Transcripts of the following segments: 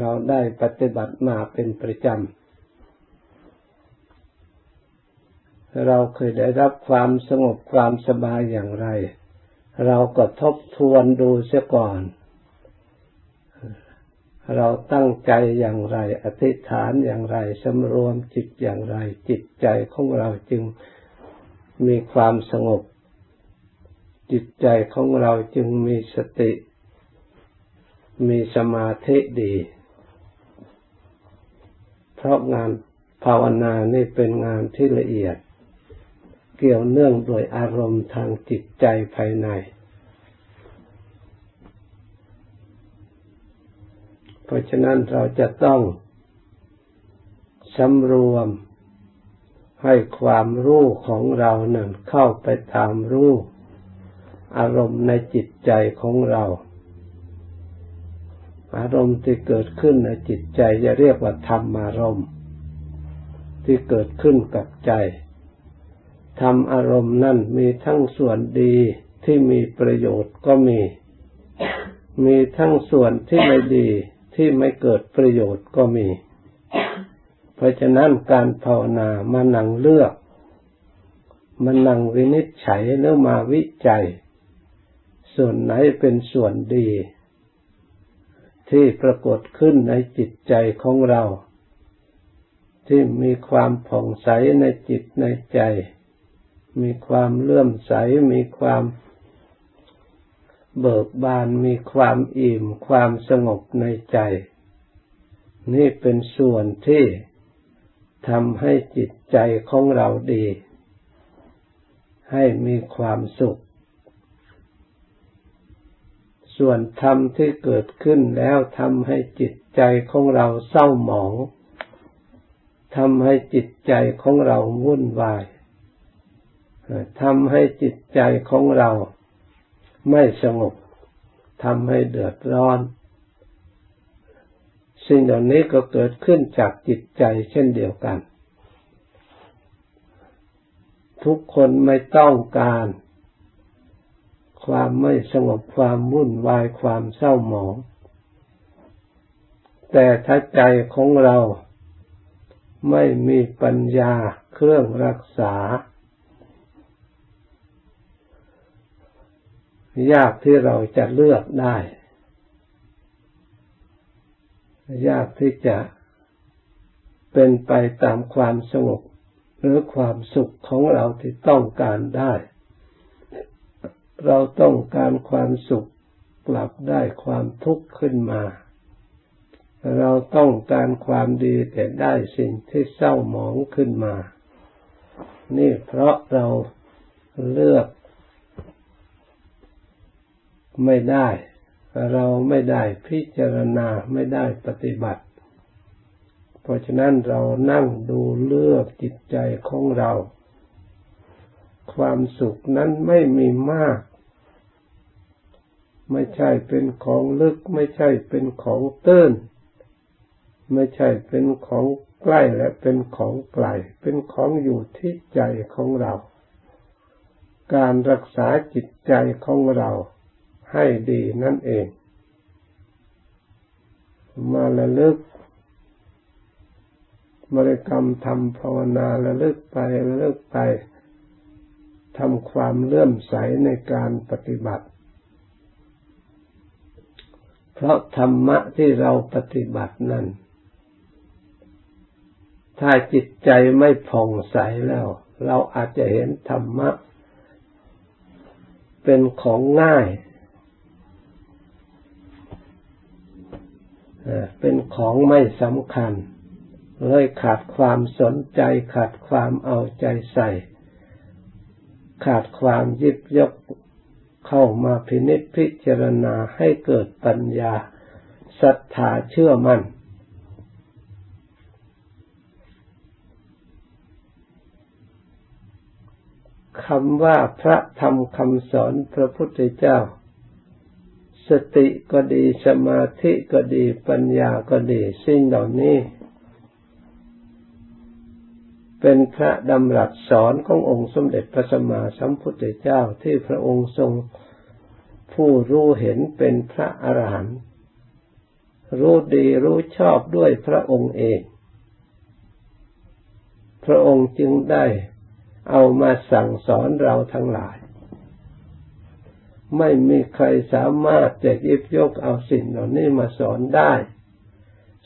เราได้ปฏิบัติมาเป็นประจำ เราเคยได้รับความสงบความสบายอย่างไร เราก็ทบทวนดูเสียก่อน เราตั้งใจอย่างไร อธิษฐานอย่างไรสำรวมจิตอย่างไร จิตใจของเราจึงมีความสงบ จิตใจของเราจึงมีสติมีสมาธิดี เพราะงานภาวนานี่เป็นงานที่ละเอียด เกี่ยวเนื่องโดยอารมณ์ทางจิตใจภายใน เพราะฉะนั้นเราจะต้องสำรวมให้ความรู้ของเรานั้นเข้าไปตามรู้ อารมณ์ในจิตใจของเรา อารมณ์ที่เกิดขึ้นในจิตใจจะเรียกว่าธรรมอารมณ์ ที่เกิดขึ้นกับใจธรรมอารมณ์นั่นมีทั้งส่วนดีที่มีประโยชน์ก็มี มีทั้งส่วนที่ไม่ดีที่ไม่เกิดประโยชน์ก็มี เพราะฉะนั้นการภาวนามานั่งเลือกมานั่งวินิจฉัยหรือมาวิจัย ส่วนไหนเป็นส่วนดี ที่ปรากฏขึ้นในจิตใจของเรา ที่มีความผ่องใสในจิตในใจ มีความเลื่อมใส มีความเบิกบาน มีความอิ่ม ความสงบในใจ นี่เป็นส่วนที่ทำให้จิตใจของเราดี ให้มีความสุข ส่วนธรรมที่เกิดขึ้นแล้วทำให้จิตใจของเราเศร้าหมองทำให้จิตใจของเราวุ่นวายทำให้จิตใจของเราไม่สงบทำให้เดือดร้อน สิ่งเหล่านี้ก็เกิดขึ้นจากจิตใจเช่นเดียวกัน ทุกคนไม่ต้องการ ความไม่สงบความวุ่นวายความเศร้าหมอง แต่ถ้าใจของเราไม่มีปัญญาเครื่องรักษา ยากที่เราจะเลือกได้ ยากที่จะเป็นไปตามความสงบหรือความสุขของเราที่ต้องการได้ เราต้องการความสุขกลับได้ความทุกข์ขึ้นมา เราต้องการความดีแต่ได้สิ่งที่เศร้าหมองขึ้นมา นี่เพราะเราเลือกไม่ได้ เราไม่ได้พิจารณาไม่ได้ปฏิบัติ เพราะฉะนั้นเรานั่งดูเลือกจิตใจของเรา ความสุขนั้นไม่มีมาก ไม่ใช่เป็นของลึก ไม่ใช่เป็นของตื้นไม่ใช่เป็นของใกล้และเป็นของไกล เป็นของอยู่ที่ใจของเรา การรักษาจิตใจของเราให้ดีนั่นเอง มาละลึกบริกรรมทำภาวนาละลึกไประลึกไป ทำความเลื่อมใสในการปฏิบัติ เพราะธรรมะที่เราปฏิบัตินั้น ถ้าจิตใจไม่ผ่องใสแล้ว เราอาจจะเห็นธรรมะ เป็นของง่าย เป็นของไม่สำคัญ เลยขาดความสนใจขาดความเอาใจใส่ ขาดความยิบยกเข้ามาพินิจพิจารณาให้เกิดปัญญาศรัทธาเชื่อมัน่น คำว่าพระธรรมคำสอนพระพุทธเจ้า สติก็ดีสมาธิก็ดีปัญญาก็ดี สิ่งเหล่านี้ เป็นพระดำรัสสอนขององค์สมเด็จพระสัมมาสัมพุทธเจ้าที่พระองค์ทรงผู้รู้เห็นเป็นพระอรหันต์รู้ดีรู้ชอบด้วยพระองค์เอง พระองค์จึงได้เอามาสั่งสอนเราทั้งหลาย ไม่มีใครสามารถจะยิบยกเอาสิ่งเหล่านี้มาสอนได้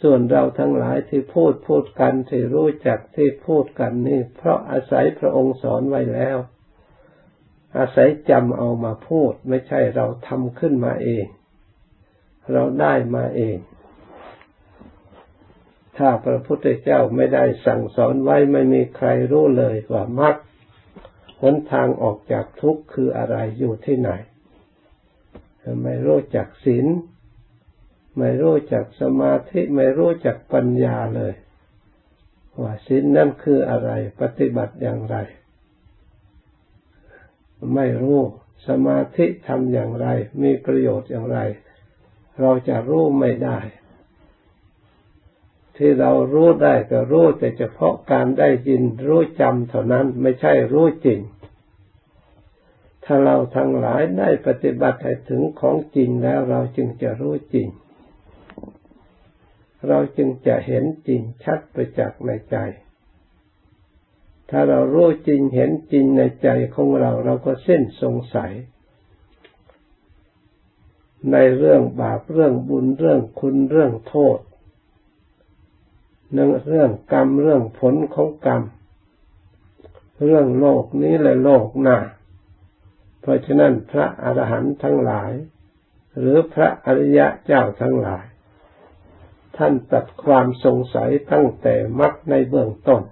ส่วนเราทั้งหลายที่พูดพูดกันที่รู้จักที่พูดกันนี่ เพราะอาศัยพระองค์สอนไว้แล้ว อาศัยจำเอามาพูด ไม่ใช่เราทำขึ้นมาเอง เราได้มาเอง ถ้าพระพุทธเจ้าไม่ได้สั่งสอนไว้ไม่มีใครรู้เลยว่ามรรคหนทางออกจากทุกข์คืออะไรอยู่ที่ไหน ไม่รู้จักศีล ไม่รู้จักสมาธิไม่รู้จักปัญญาเลย ว่าศีลนั่นคืออะไร ปฏิบัติอย่างไร ไม่รู้สมาธิทำอย่างไร มีประโยชน์อย่างไร เราจะรู้ไม่ได้ ที่เรารู้ได้ก็รู้แต่เฉพาะการได้ยินรู้จำเท่านั้นไม่ใช่รู้จริง ถ้าเราทั้งหลายได้ปฏิบัติให้ถึงของจริงแล้วเราจึงจะรู้จริง เราจึงจะเห็นจริงชัดไปจากในใจ ถ้าเรารู้จริงเห็นจริงในใจของเราเราก็เส้นสงสัย ในเรื่องบาปเรื่องบุญเรื่องคุณเรื่องโทษเรื่องกรรมเรื่องผลของกรรม เรื่องโลกนี้และโลกหน้าเพราะฉะนั้นพระอรหันต์ทั้งหลาย หรือพระอริยะเจ้าทั้งหลาย ท่านตัดความสงสัยตั้งแต่มรรคในเบื้องต้น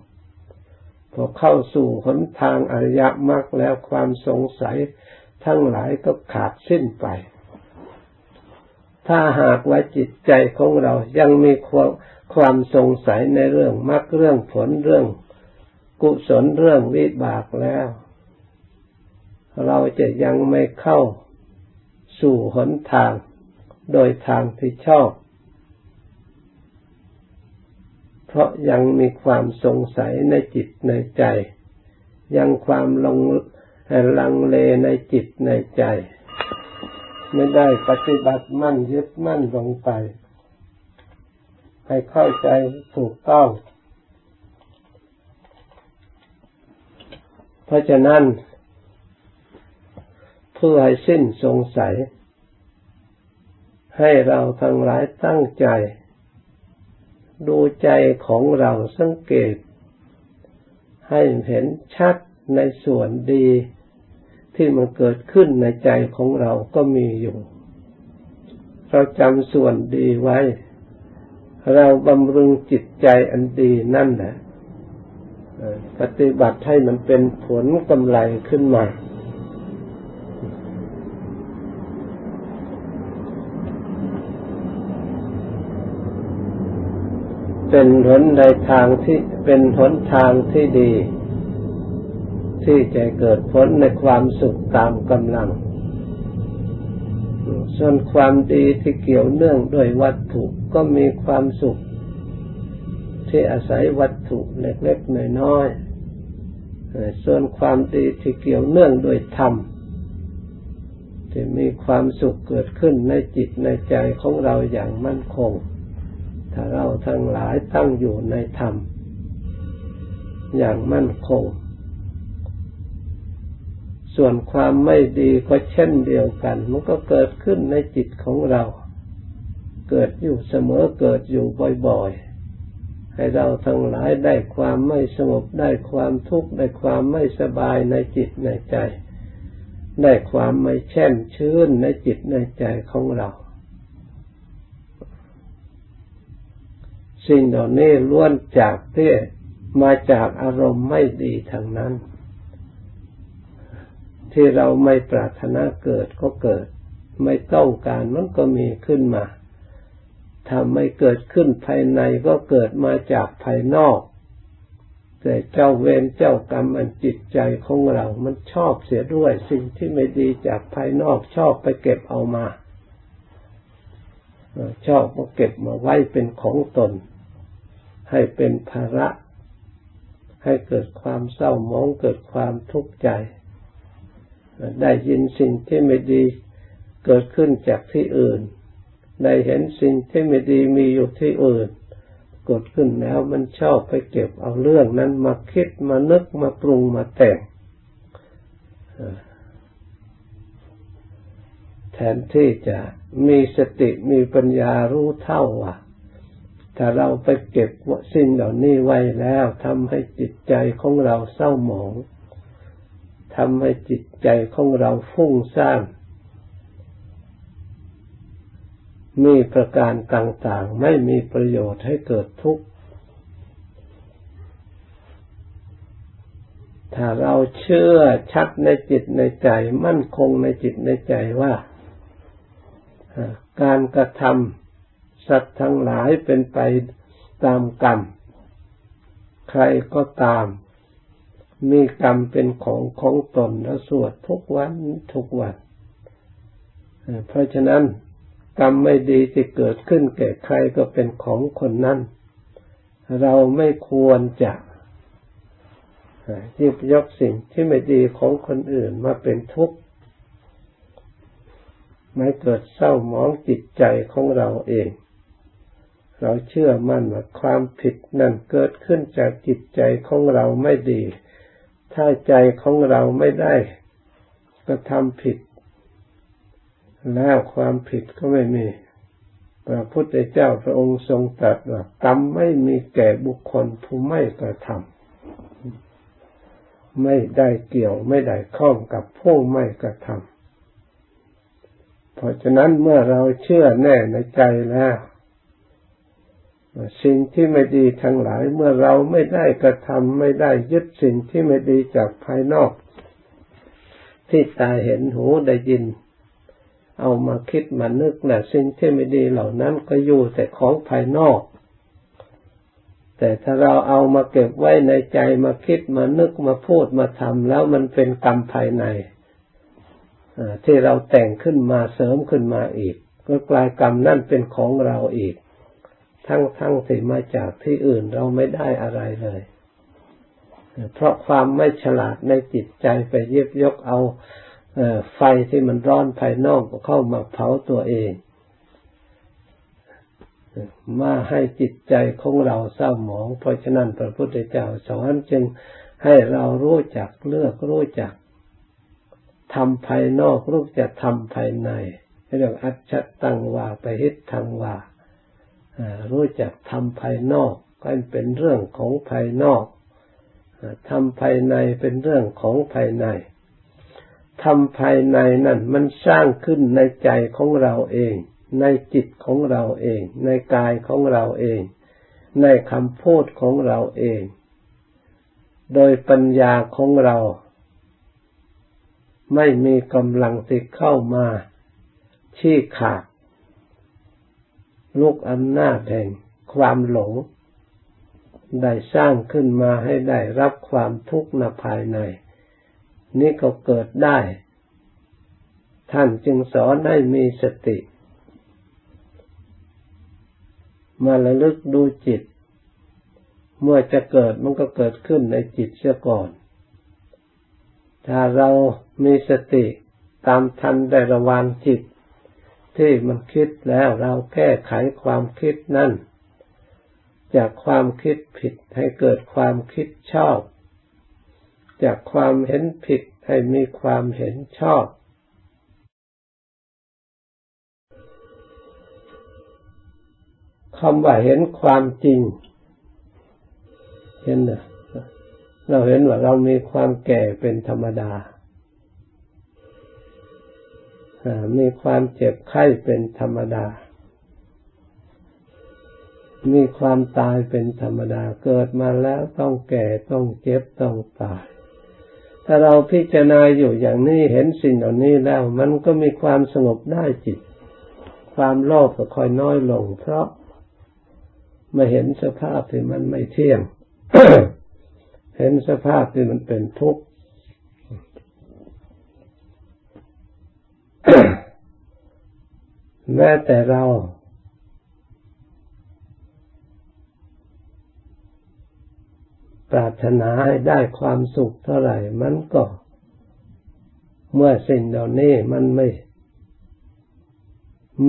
พอเข้าสู่หนทางอริยมรรคแล้วความสงสัยทั้งหลายก็ขาดสิ้นไป ถ้าหากว่าจิตใจของเรายังมีความความสงสัยในเรื่องมรรคเรื่องผลเรื่อง กุศลเรื่องวิบากแล้ว เราจะยังไม่เข้าสู่หนทางโดยทางที่ชอบ เพราะยังมีความสงสัยในจิตในใจ ยังความลงลังเลในจิตในใจ ไม่ได้ปฏิบัติมั่นยึดมั่นลงไป ให้เข้าใจถูกต้อง เพราะฉะนั้น เพื่อให้สิ้นสงสัย ให้เราทั้งหลายตั้งใจ ดูใจของเราสังเกต ให้เห็นชัดในส่วนดีที่มันเกิดขึ้นในใจของเราก็มีอยู่ เราจำส่วนดีไว้ เราบำรุงจิตใจอันดีนั่นแหละปฏิบัติให้มันเป็นผลกำไรขึ้นมา เป็นหนในทางที่เป็นหนทางที่ดี ที่จะเกิดผลในความสุขตามกำลัง ส่วนความดีที่เกี่ยวเนื่องด้วยวัตถุก็มีความสุข ที่อาศัยวัตถุเล็กๆน้อยๆส่วนความดีที่เกี่ยวเนื่องด้วยธรรมที่มีความสุขเกิดขึ้นในจิตในใจของเราอย่างมั่นคง ถ้าเราทั้งหลายตั้งอยู่ในธรรม อย่างมั่นคง ส่วนความไม่ดีก็เช่นเดียวกัน มันก็เกิดขึ้นในจิตของเรา เกิดอยู่เสมอเกิดอยู่บ่อยๆ ให้เราทั้งหลายได้ความไม่สงบได้ความทุกข์ได้ความไม่สบายในจิตในใจ ได้ความไม่แช่มชื่นในจิตในใจของเรา สิ่งเหล่านี้ล้วนจากที่มาจากอารมณ์ไม่ดีทางนั้น ที่เราไม่ปรารถนาเกิดก็เกิด ไม่ต้องการมันก็มีขึ้นมาถ้าไม่เกิดขึ้นภายในก็เกิดมาจากภายนอก แต่เจ้าเวรเจ้ากรรมอันจิตใจของเรา มันชอบเสียด้วยสิ่งที่ไม่ดีจากภายนอกชอบไปเก็บเอามา ชอบมาเก็บมาไว้เป็นของตน ให้เป็นภาระ ให้เกิดความเศร้าหมองเกิดความทุกข์ใจ ได้ยินสิ่งที่ไม่ดีเกิดขึ้นจากที่อื่น ได้เห็นสิ่งที่ไม่ดีมีอยู่ที่อื่นกดขึ้นแล้วมันชอบไปเก็บเอาเรื่องนั้นมาคิดมานึกมาปรุงมาแต่งแทนที่จะมีสติมีปัญญารู้เท่าว่า ถ้าเราไปเก็บสิ่งเหล่านี้ไว้แล้วทำให้จิตใจของเราเศร้าหมองทำให้จิตใจของเราฟุ้งซ่านมีประการต่างๆ ไม่มีประโยชน์ให้เกิดทุกข์ ถ้าเราเชื่อชัดในจิตในใจ มั่นคงในจิตในใจว่า การกระทำ สัตว์ทั้งหลายเป็นไปตามกรรม ใครก็ตาม มีกรรมเป็นของของตนแล้วสวดทุกวันทุกวัน เพราะฉะนั้นกรรมไม่ดีที่เกิดขึ้นแก่ใครก็เป็นของคนนั้น เราไม่ควรจะยิบยกสิ่งที่ไม่ดีของคนอื่นมาเป็นทุกข์ไม่เกิดเศร้าหมองจิตใจของเราเอง เราเชื่อมั่นว่าความผิดนั้นเกิดขึ้นจากจิตใจของเราไม่ดี ถ้าใจของเราไม่ได้กระทำผิด แล้วความผิดก็ไม่มี พระพุทธเจ้าพระองค์ทรงตรัสว่ากรรมไม่มีแก่บุคคลผู้ไม่กระทำไม่ได้เกี่ยวไม่ได้ข้องกับผู้ไม่กระทำเพราะฉะนั้นเมื่อเราเชื่อแน่ในใจแล้ว สิ่งที่ไม่ดีทั้งหลายเมื่อเราไม่ได้กระทำไม่ได้ยึดสิ่งที่ไม่ดีจากภายนอก ที่ตาเห็นหูได้ยิน เอามาคิดมานึกนะสิ่งที่ไม่ดีเหล่านั้นก็อยู่แต่ของภายนอก แต่ถ้าเราเอามาเก็บไว้ในใจมาคิดมานึกมาพูดมาทำแล้วมันเป็นกรรมภายในที่เราแต่งขึ้นมาเสริมขึ้นมาอีก ก็กลายกรรมนั่นเป็นของเราอีก ทั้งทั้งที่มาจากที่อื่นเราไม่ได้อะไรเลย เพราะความไม่ฉลาดในจิตใจไปเย็บยกเอาไฟที่มันร้อนภายนอกเข้ามาเผาตัวเอง มาให้จิตใจของเราเศร้าหมอง เพราะฉะนั้นพระพุทธเจ้าสอนจึงให้เรารู้จักเลือกรู้จักทำภายนอกรู้จักทำภายในเรื่องอัจฉตังวาไปหิตทังวา รู้จักทำภายนอกก็เป็นเรื่องของภายนอกทำภายในเป็นเรื่องของภายในทำภายในนั่นมันสร้างขึ้นในใจของเราเอง ในจิตของเราเอง ในกายของเราเอง ในคำพูดของเราเอง โดยปัญญาของเรา ไม่มีกำลังที่เข้ามา ชี้ขาด ลูกอำนาจแห่งความหลง ได้สร้างขึ้นมาให้ได้รับความทุกข์ในภายใน นี่ก็เกิดได้ ท่านจึงสอนให้มีสติ มาระลึกดูจิต เมื่อจะเกิดมันก็เกิดขึ้นในจิตเสียก่อน ถ้าเรามีสติตามทันได้ระวังจิต ที่มันคิดแล้วเราแก้ไขความคิดนั่นจากความคิดผิดให้เกิดความคิดชอบ จากความเห็นผิดให้มีความเห็นชอบ คำว่าเห็นความจริง เห็นนะเราเห็นว่าเรามีความแก่เป็นธรรมดา มีความเจ็บไข้เป็นธรรมดา มีความตายเป็นธรรมดา เกิดมาแล้วต้องแก่ต้องเจ็บต้องตาย ถ้าเราพิจารณาอยู่อย่างนี้เห็นสิ่งเหล่านี้แล้ว มันก็มีความสงบได้จิต ความโลภก็ค่อยน้อยลง เพราะมาเห็นสภาพที่มันไม่เที่ยง เห็นสภาพที่มันเป็นทุกข์ แม้แต่เรา ปรารถนาให้ได้ความสุขเท่าไหร่ มันก็ เมื่อสิ่งเหล่านี้มันไม่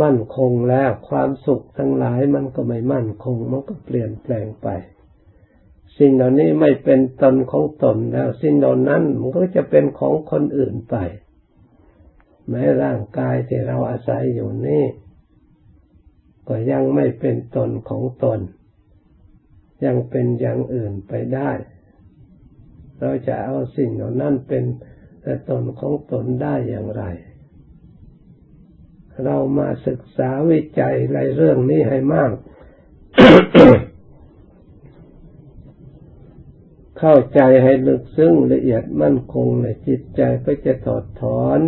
มั่นคงแล้ว ความสุขทั้งหลายมันก็ไม่มั่นคง มันก็เปลี่ยนแปลงไป สิ่งเหล่านี้ไม่เป็นตนของตนแล้ว สิ่งเหล่านั้นมันก็จะเป็นของคนอื่นไป แม้ร่างกายที่เราอาศัยอยู่นี่ ก็ยังไม่เป็นตนของตน ยังเป็นอย่างอื่นไปได้ เราจะเอาสิ่งเหล่านั้นเป็นแตนของตนได้อย่างไร เรามาศึกษาวิจัยในเรื่องนี้ให้มาก เข้าใจให้ลึกซึ้งละเอียดมั่นคงในจิตใจก็จะถอดถอน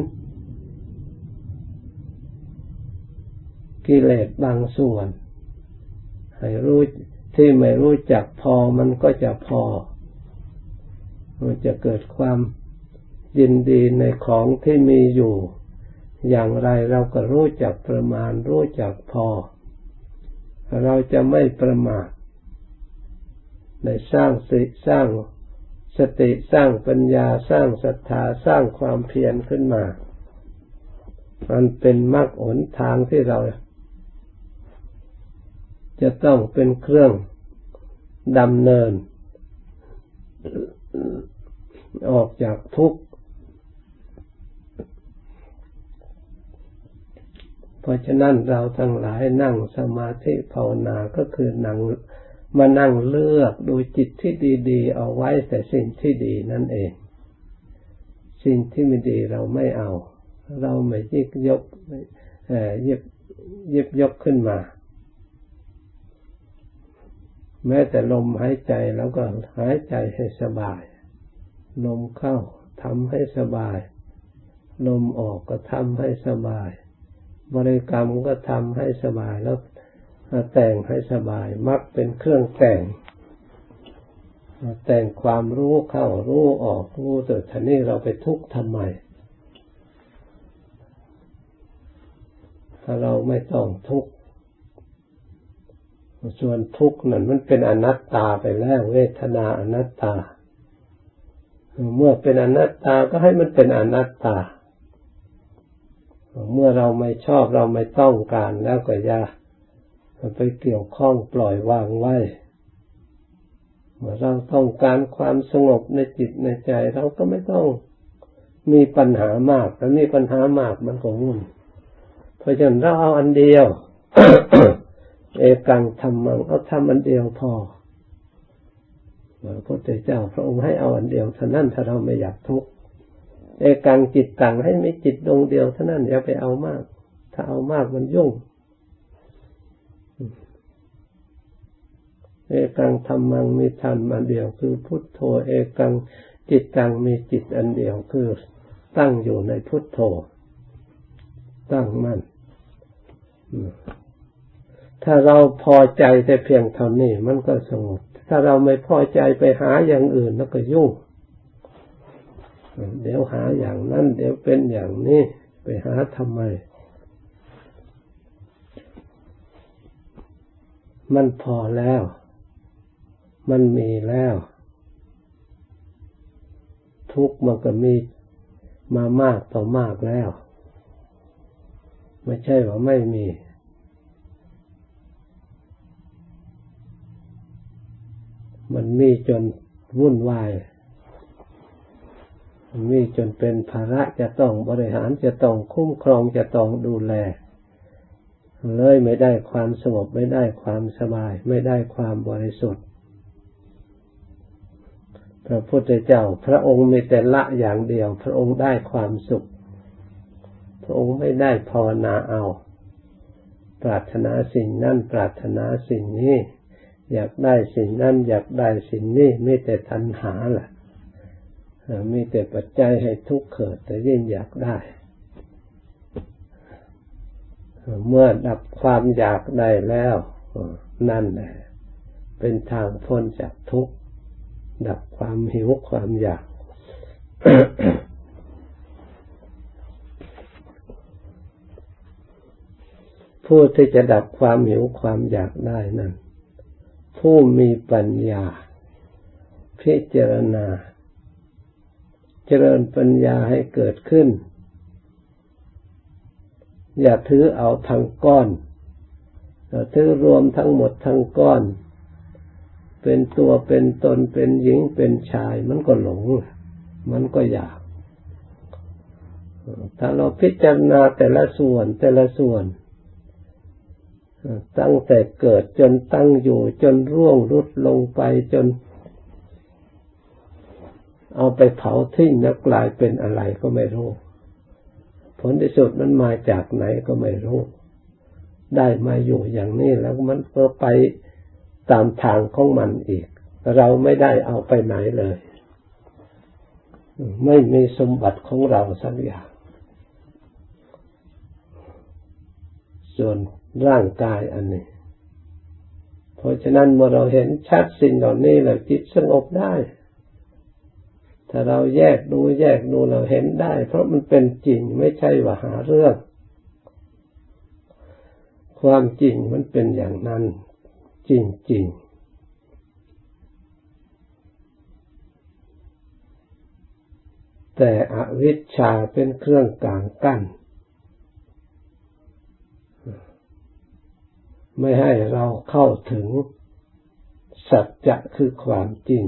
กิเลสบางส่วน ให้รู้ที่ไม่รู้จักพอมันก็จะพอ มันจะเกิดความยินดีในของที่มีอยู่ อย่างไรเราก็รู้จักประมาณรู้จักพอ เราจะไม่ประมาทในสร้างสิสร้างสติสร้างปัญญาสร้างศรัทธาสร้างความเพียรขึ้นมา มันเป็นมรรคหนทางที่เรา จะต้องเป็นเครื่องดำเนิน ออกจากทุกข์ เพราะฉะนั้นเราทั้งหลายนั่งสมาธิภาวนาก็คือนั่งมานั่งเลือกดูจิตที่ดี ๆ เอาไว้แต่สิ่งที่ดีนั่นเอง สิ่งที่ไม่ดีเราไม่เอา เราไม่ยิกยกยิบยิบยกขึ้นมา แม้แต่ลมหายใจแล้วก็หายใจให้สบาย ลมเข้าทำให้สบาย ลมออกก็ทำให้สบาย บริกรรมก็ทำให้สบายแล้วแต่งให้สบาย มักเป็นเครื่องแต่ง แต่งความรู้เข้ารู้ออกรู้แต่ท่านี้เราไปทุกข์ทำไม ถ้าเราไม่ต้องทุกข์ ส่วนทุกข์นั้นมันเป็นอนัตตาไปแล้ว เวทนาอนัตตา เมื่อเป็นอนัตตาก็ให้มันเป็นอนัตตา เมื่อเราไม่ชอบเราไม่ต้องการแล้วก็อย่าไปเกี่ยวข้องปล่อยวางไว้เมื่อเราต้องการความสงบในจิตในใจ เราก็ไม่ต้องมีปัญหามากถ้ามีปัญหามากมันก็วุ่นเพราะฉะนั้นเราเอาอันเดียว เอกังทำมังเอาทำอันเดียวพอพระพุทธเจ้าพระองค์ให้เอาอันเดียวเท่านั้นถ้าเราไม่อยากทุกข์เอกังจิตต่างให้มีจิตดวงเดียวเท่านั้นอย่าไปเอามาก ถ้าเอามากมันยุ่งเอกังธรรมังมีธรรมอันเดียว คือพุทโธเอกังจิตตังมีจิตอันเดียวคือ ตั้งอยู่ในพุทโธ ตั้งมั่น ถ้าเราพอใจแต่เพียงเท่านี้มันก็สงบ ถ้าเราไม่พอใจไปหาอย่างอื่นแล้วก็ยุ่ง เดี๋ยวหาอย่างนั้น เดี๋ยวเป็นอย่างนี้ไปหาทำไม มันพอแล้ว มันมีแล้ว ทุกมันก็มีมามากต่อมากแล้ว ไม่ใช่ว่าไม่มี มันมีจนวุ่นวาย มันมีจนเป็นภาระจะต้องบริหารจะต้องคุ้มครองจะต้องดูแล เลยไม่ได้ความสงบไม่ได้ความสบาย ไม่ได้ความบริสุทธิ์พระพุทธเจ้า พระองค์มีแต่ละอย่างเดียว พระองค์ได้ความสุข พระองค์ไม่ได้ภาวนาเอา ปรารถนาสิ่งนั้นปรารถนาสิ่งนี้ อยากได้สิ่งนั้นอยากได้สิ่งนี้ไม่แต่ทันหาแหละมีแต่ปัจจัยให้ทุกข์เกิด แต่ยิ่งอยากได้เมื่อดับความอยากได้แล้วนั่นแหละเป็นทางพ้นจากทุกข์ดับความหิวความอยาก ผู้ที่จะดับความหิวความอยากได้นั้น ผู้มีปัญญา พิจารณา เจริญปัญญาให้เกิดขึ้น อย่าถือเอาทั้งก้อนถือรวมทั้งหมดทั้งก้อน เป็นตัวเป็นตนเป็นหญิงเป็นชาย มันก็หลง มันก็อยาก ถ้าเราพิจารณาแต่ละส่วนแต่ละส่วน ตั้งแต่เกิดจนตั้งอยู่ จนร่วงรุดลงไปจน เอาไปเผาทิ้งแล้วกลายเป็นอะไรก็ไม่รู้ ผลที่สุดมันมาจากไหนก็ไม่รู้ ได้มาอยู่อย่างนี้แล้วมันก็ไปตามทางของมันอีก เราไม่ได้เอาไปไหนเลย ไม่มีสมบัติของเราสักอย่าง ส่วน ร่างกายอันนี้ เพราะฉะนั้นเมื่อเราเห็นชัดสิ่งเหล่านี้แล้วจิตสงบได้ ถ้าเราแยกดูแยกดูเราเห็นได้ เพราะมันเป็นจริงไม่ใช่ว่าหาเรื่อง ความจริงมันเป็นอย่างนั้น จริงๆแต่อวิชชาเป็นเครื่องกลางกั้น ไม่ให้เราเข้าถึงสัจจะคือความจริง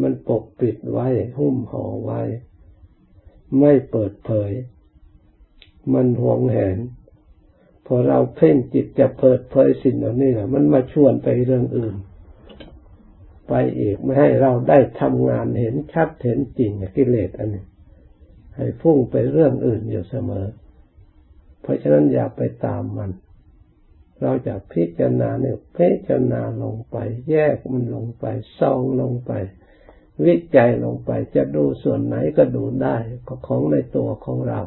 มันปกปิดไว้หุ้มห่อไว้ ไม่เปิดเผย มันหวงแหน พอเราเพ่งจิตจะเปิดเผยสิ่งเหล่านี้แหละมันมาชวนไปเรื่องอื่น ไปอีกไม่ให้เราได้ทำงานเห็นชัดเห็นจริงกิเลสอันนี้ให้พุ่งไปเรื่องอื่นอยู่เสมอ เพราะฉะนั้นอย่าไปตามมัน เราจะพิจารณาเนี่ยพิจารณาลงไป แยกมันลงไปส่องลงไป วิจัยลงไป จะดูส่วนไหนก็ดูได้ก็ของในตัวของเรา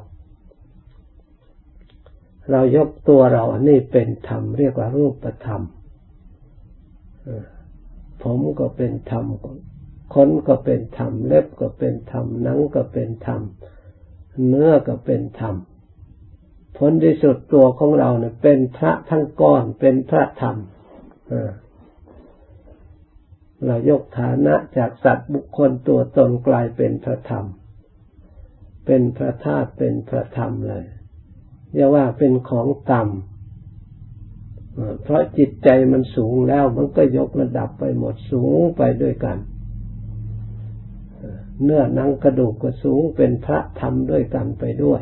เรายกตัวเราอันนี้เป็นธรรมเรียกว่ารูปธรรมผมก็เป็นธรรมขนก็เป็นธรรมเล็บก็เป็นธรรมหนังก็เป็นธรรมเนื้อก็เป็นธรรม ผลที่สุดตัวของเราเนี่ยเป็นพระทั้งก้อนเป็นพระธรรมเรายกฐานะจากสัตว์บุคคลตัวตนกลายเป็นพระธรรม เป็นพระธาตุเป็นพระธรรมเลยอย่าว่าเป็นของต่ำเพราะจิตใจมันสูงแล้วมันก็ยกระดับไปหมดสูงไปด้วยกัน เนื้อนังกระดูกก็สูงเป็นพระธรรมด้วยกันไปด้วย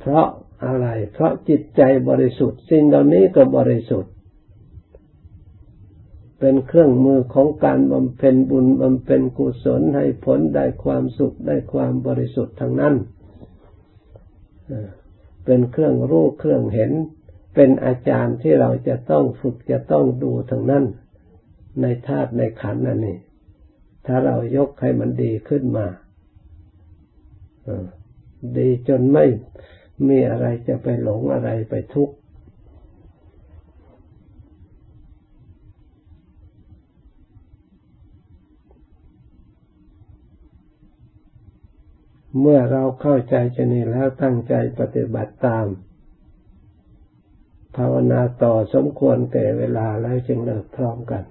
เพราะอะไร เพราะจิตใจบริสุทธิ์สิ่งเหล่านี้ก็บริสุทธิ์ เป็นเครื่องมือของการบำเพ็ญบุญบำเพ็ญกุศลให้ผลได้ความสุขได้ความบริสุทธิ์ทั้งนั้น เป็นเครื่องรู้เครื่องเห็น เป็นอาจารย์ที่เราจะต้องฝึกจะต้องดูทั้งนั้น ในธาตุในขันธ์นั่นนี่ถ้าเรายกให้มันดีขึ้นมา ดีจนไม่มีอะไรจะไปหลงอะไรไปทุกข์เมื่อเราเข้าใจชนี้แล้วตั้งใจปฏิบัติตาม ภาวนาต่อสมควรแก่เวลาแล้วจึงเลิกพร้อมกัน